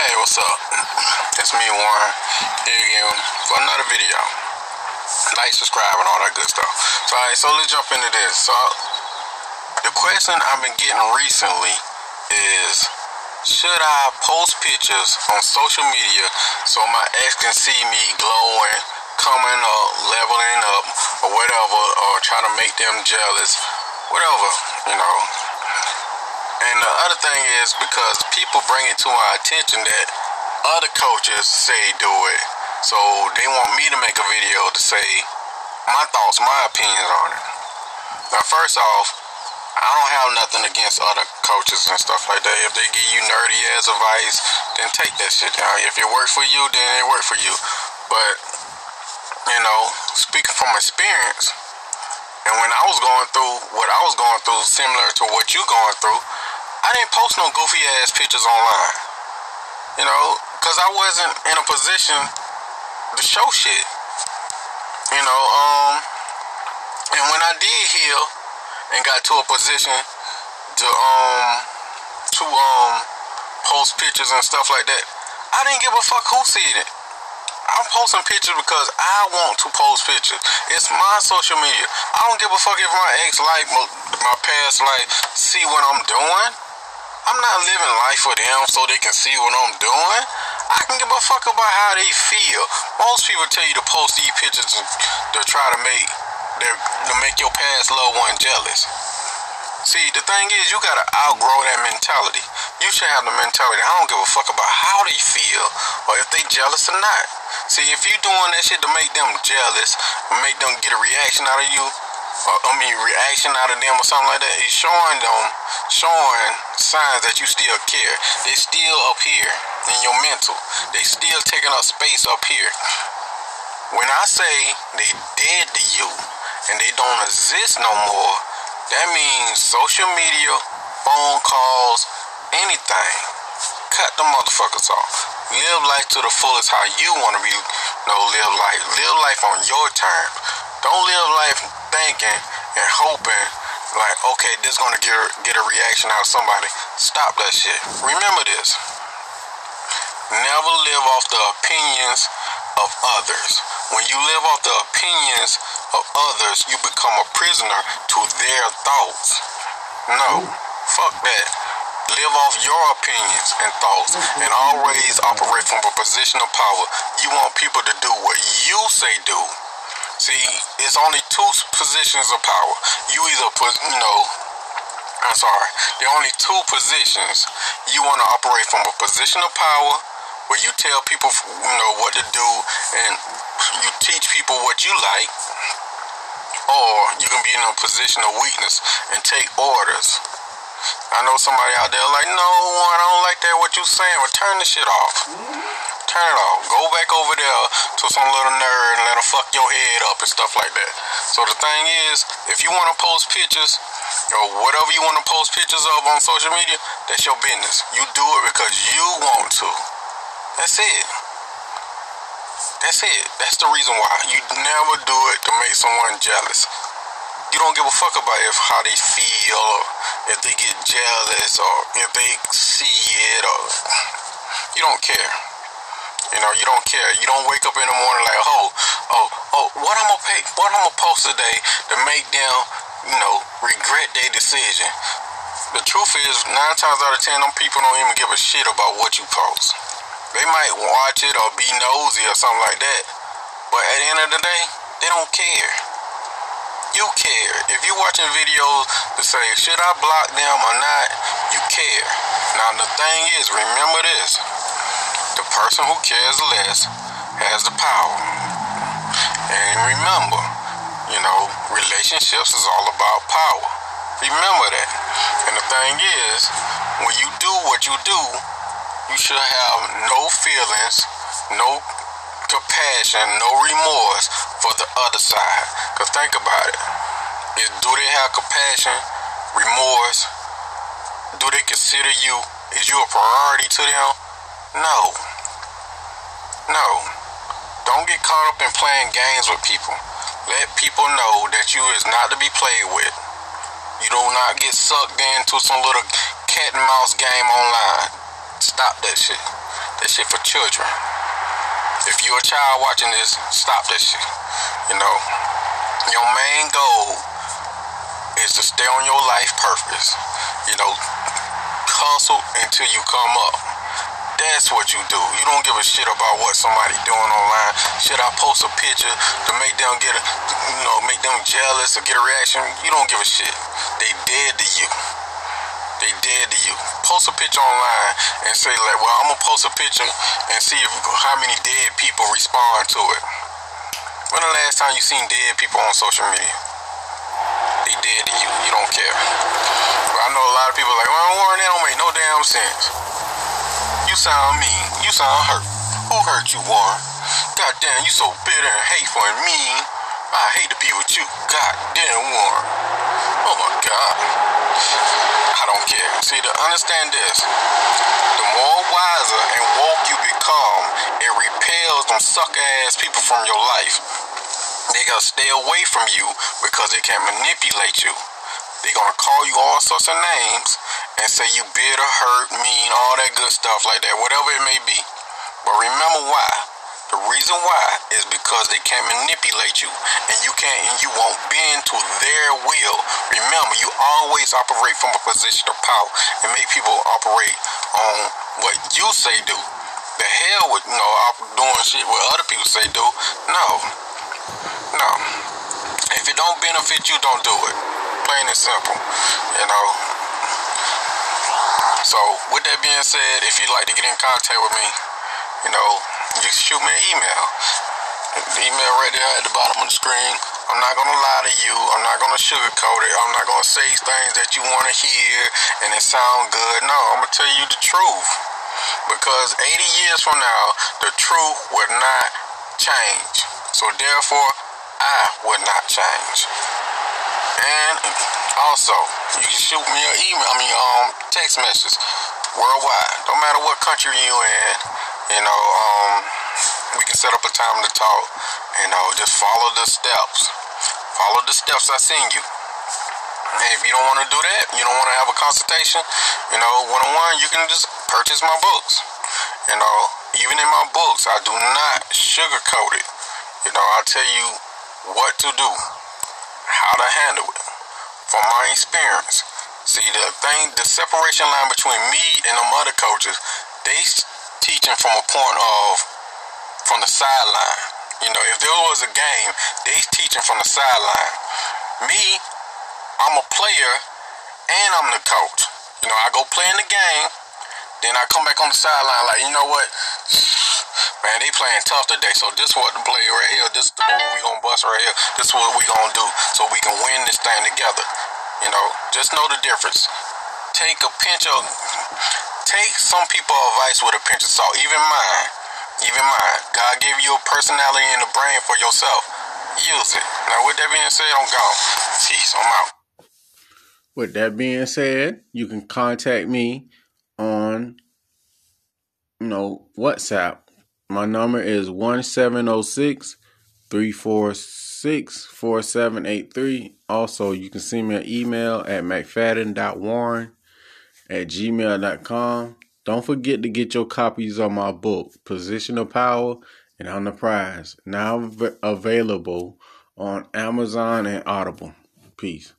Hey, what's up? It's me, Warren, here again for another video. Like, subscribe, and all that good stuff. So, alright, so let's jump into this. So, the question I've been getting recently is should I post pictures on social media so my ex can see me glowing, coming up, leveling up, or whatever, or try to make them jealous, whatever, you know? And the other thing is because people bring it to my attention that other coaches say do it. So they want me to make a video to say my thoughts, my opinions on it. Now, first off, I don't have nothing against other coaches and stuff like that. If they give you nerdy ass advice, then take that shit down. If it works for you, then it works for you. But, you know, speaking from experience, and when I was going through what I was going through, similar to what you're going through, I didn't post no goofy ass pictures online. You know, because I wasn't in a position to show shit. You know, um, and when I did heal and got to a position to um to um post pictures and stuff like that, I didn't give a fuck who seen it. I'm posting pictures because I want to post pictures. It's my social media. I don't give a fuck if my ex like my, my past life see what I'm doing. I'm not living life for them so they can see what I'm doing. I can give a fuck about how they feel. Most people tell you to post these pictures to, try to make their, to make your past loved one jealous. See, the thing is, you gotta outgrow that mentality. You should have the mentality. I don't give a fuck about how they feel or if they jealous or not. See, if you're doing that shit to make them jealous, make them get a reaction out of you, I mean, reaction out of them or something like that, it's showing them, showing signs that you still care. They still up here in your mental. They still taking up space up here. When I say they dead to you and they don't exist no more, that means social media, phone calls, anything. Cut the motherfuckers off. Live life to the fullest how you want to be, know, live life. Live life on your terms. Don't live life thinking and hoping like, okay, this is gonna get get a reaction out of somebody. Stop that shit. Remember this. Never live off the opinions of others. When you live off the opinions of others, you become a prisoner to their thoughts. No, fuck that. Live off your opinions and thoughts and always operate from a position of power. You want people to do what you say do. See, it's only two positions of power. You either put, you know, I'm sorry, there are only two positions. You want to operate from a position of power where you tell people, you know, what to do and you teach people what you like, or you can be in a position of weakness and take orders. I know somebody out there like, no, I don't like that. What you saying? Well, turn the shit off. Turn it off. Go back over there to some little nerd fuck your head up and stuff like that. So the thing is, if you want to post pictures or whatever you want to post pictures of on social media, that's your business. You do it because you want to. That's it. That's it. That's the reason why. You never do it to make someone jealous. You don't give a fuck about if how they feel or if they get jealous or if they see it or you don't care. You know, you don't care. You don't wake up in the morning like, oh, oh, oh, what I'm gonna pay, what I'm gonna post today to make them, you know, regret their decision. The truth is, nine times out of ten, them people don't even give a shit about what you post. They might watch it or be nosy or something like that. But at the end of the day, they don't care. You care. If you're watching videos to say, should I block them or not, you care. Now, the thing is, remember this the person who cares less has the power. And remember, you know, relationships is all about power. Remember that. And the thing is, when you do what you do, you should have no feelings, no compassion, no remorse for the other side. Because think about it. Is, do they have compassion, remorse? Do they consider you, is you a priority to them? No. No. Don't get caught up in playing games with people. Let people know that you is not to be played with. You do not get sucked into some little cat and mouse game online. Stop that shit. That shit for children. If you're a child watching this, stop that shit. You know, your main goal is to stay on your life purpose. You know, hustle until you come up. That's what you do. You don't give a shit about what somebody doing online. Should I post a picture to make them get a, you know, make them jealous or get a reaction? You don't give a shit. They dead to you. They dead to you. Post a picture online and say like, well, I'm gonna post a picture and see if, how many dead people respond to it. When the last time you seen dead people on social media? They dead to you. You don't care. But I know a lot of people like, well, Warren, that don't make no damn sense. You sound mean. You sound hurt. Who hurt you, Warren? God damn, you so bitter and hateful and mean. I hate to be with you. God damn, Warren. Oh my God. I don't care. See, to understand this, the more wiser and woke you become, it repels them suck ass people from your life. They gotta stay away from you because they can't manipulate you. They're gonna call you all sorts of names and say you bitter, hurt, mean, all that good stuff like that, whatever it may be. But remember why. The reason why is because they can't manipulate you and you can't and you won't bend to their will. Remember, you always operate from a position of power and make people operate on what you say do. The hell with you know doing shit what other people say do. No. No. If it don't benefit you, don't do it. Plain and simple. You know. So, with that being said, if you'd like to get in contact with me, you know, you can shoot me an email. The email right there at the bottom of the screen. I'm not gonna lie to you. I'm not gonna sugarcoat it. I'm not gonna say things that you want to hear and it sound good. No, I'm gonna tell you the truth. Because 80 years from now, the truth will not change. So therefore, I will not change. And also, you can shoot me an email, I mean, um, text message worldwide. Don't matter what country you in, you know, um, we can set up a time to talk. You know, just follow the steps. Follow the steps I send you. And if you don't want to do that, you don't want to have a consultation, you know, one on one, you can just purchase my books. You know, even in my books, I do not sugarcoat it. You know, I tell you what to do, how to handle it from my experience. See, the thing, the separation line between me and the other coaches, they teaching from a point of, from the sideline. You know, if there was a game, they teaching from the sideline. Me, I'm a player and I'm the coach. You know, I go play in the game, then I come back on the sideline like, you know what? Man, they playing tough today, so this what the play right here. This is the move we gonna bust right here. This is what we gonna do so we can win this thing together. You know, just know the difference. Take a pinch of, take some people advice with a pinch of salt. Even mine, even mine. God gave you a personality and a brain for yourself. Use it. Now, with that being said, I'm gone. Peace. I'm out. With that being said, you can contact me on, you know, WhatsApp my number is 1706 346 4783. Also, you can send me an email at mcfadden.warren at gmail.com. Don't forget to get your copies of my book, Position of Power and On the Prize, now available on Amazon and Audible. Peace.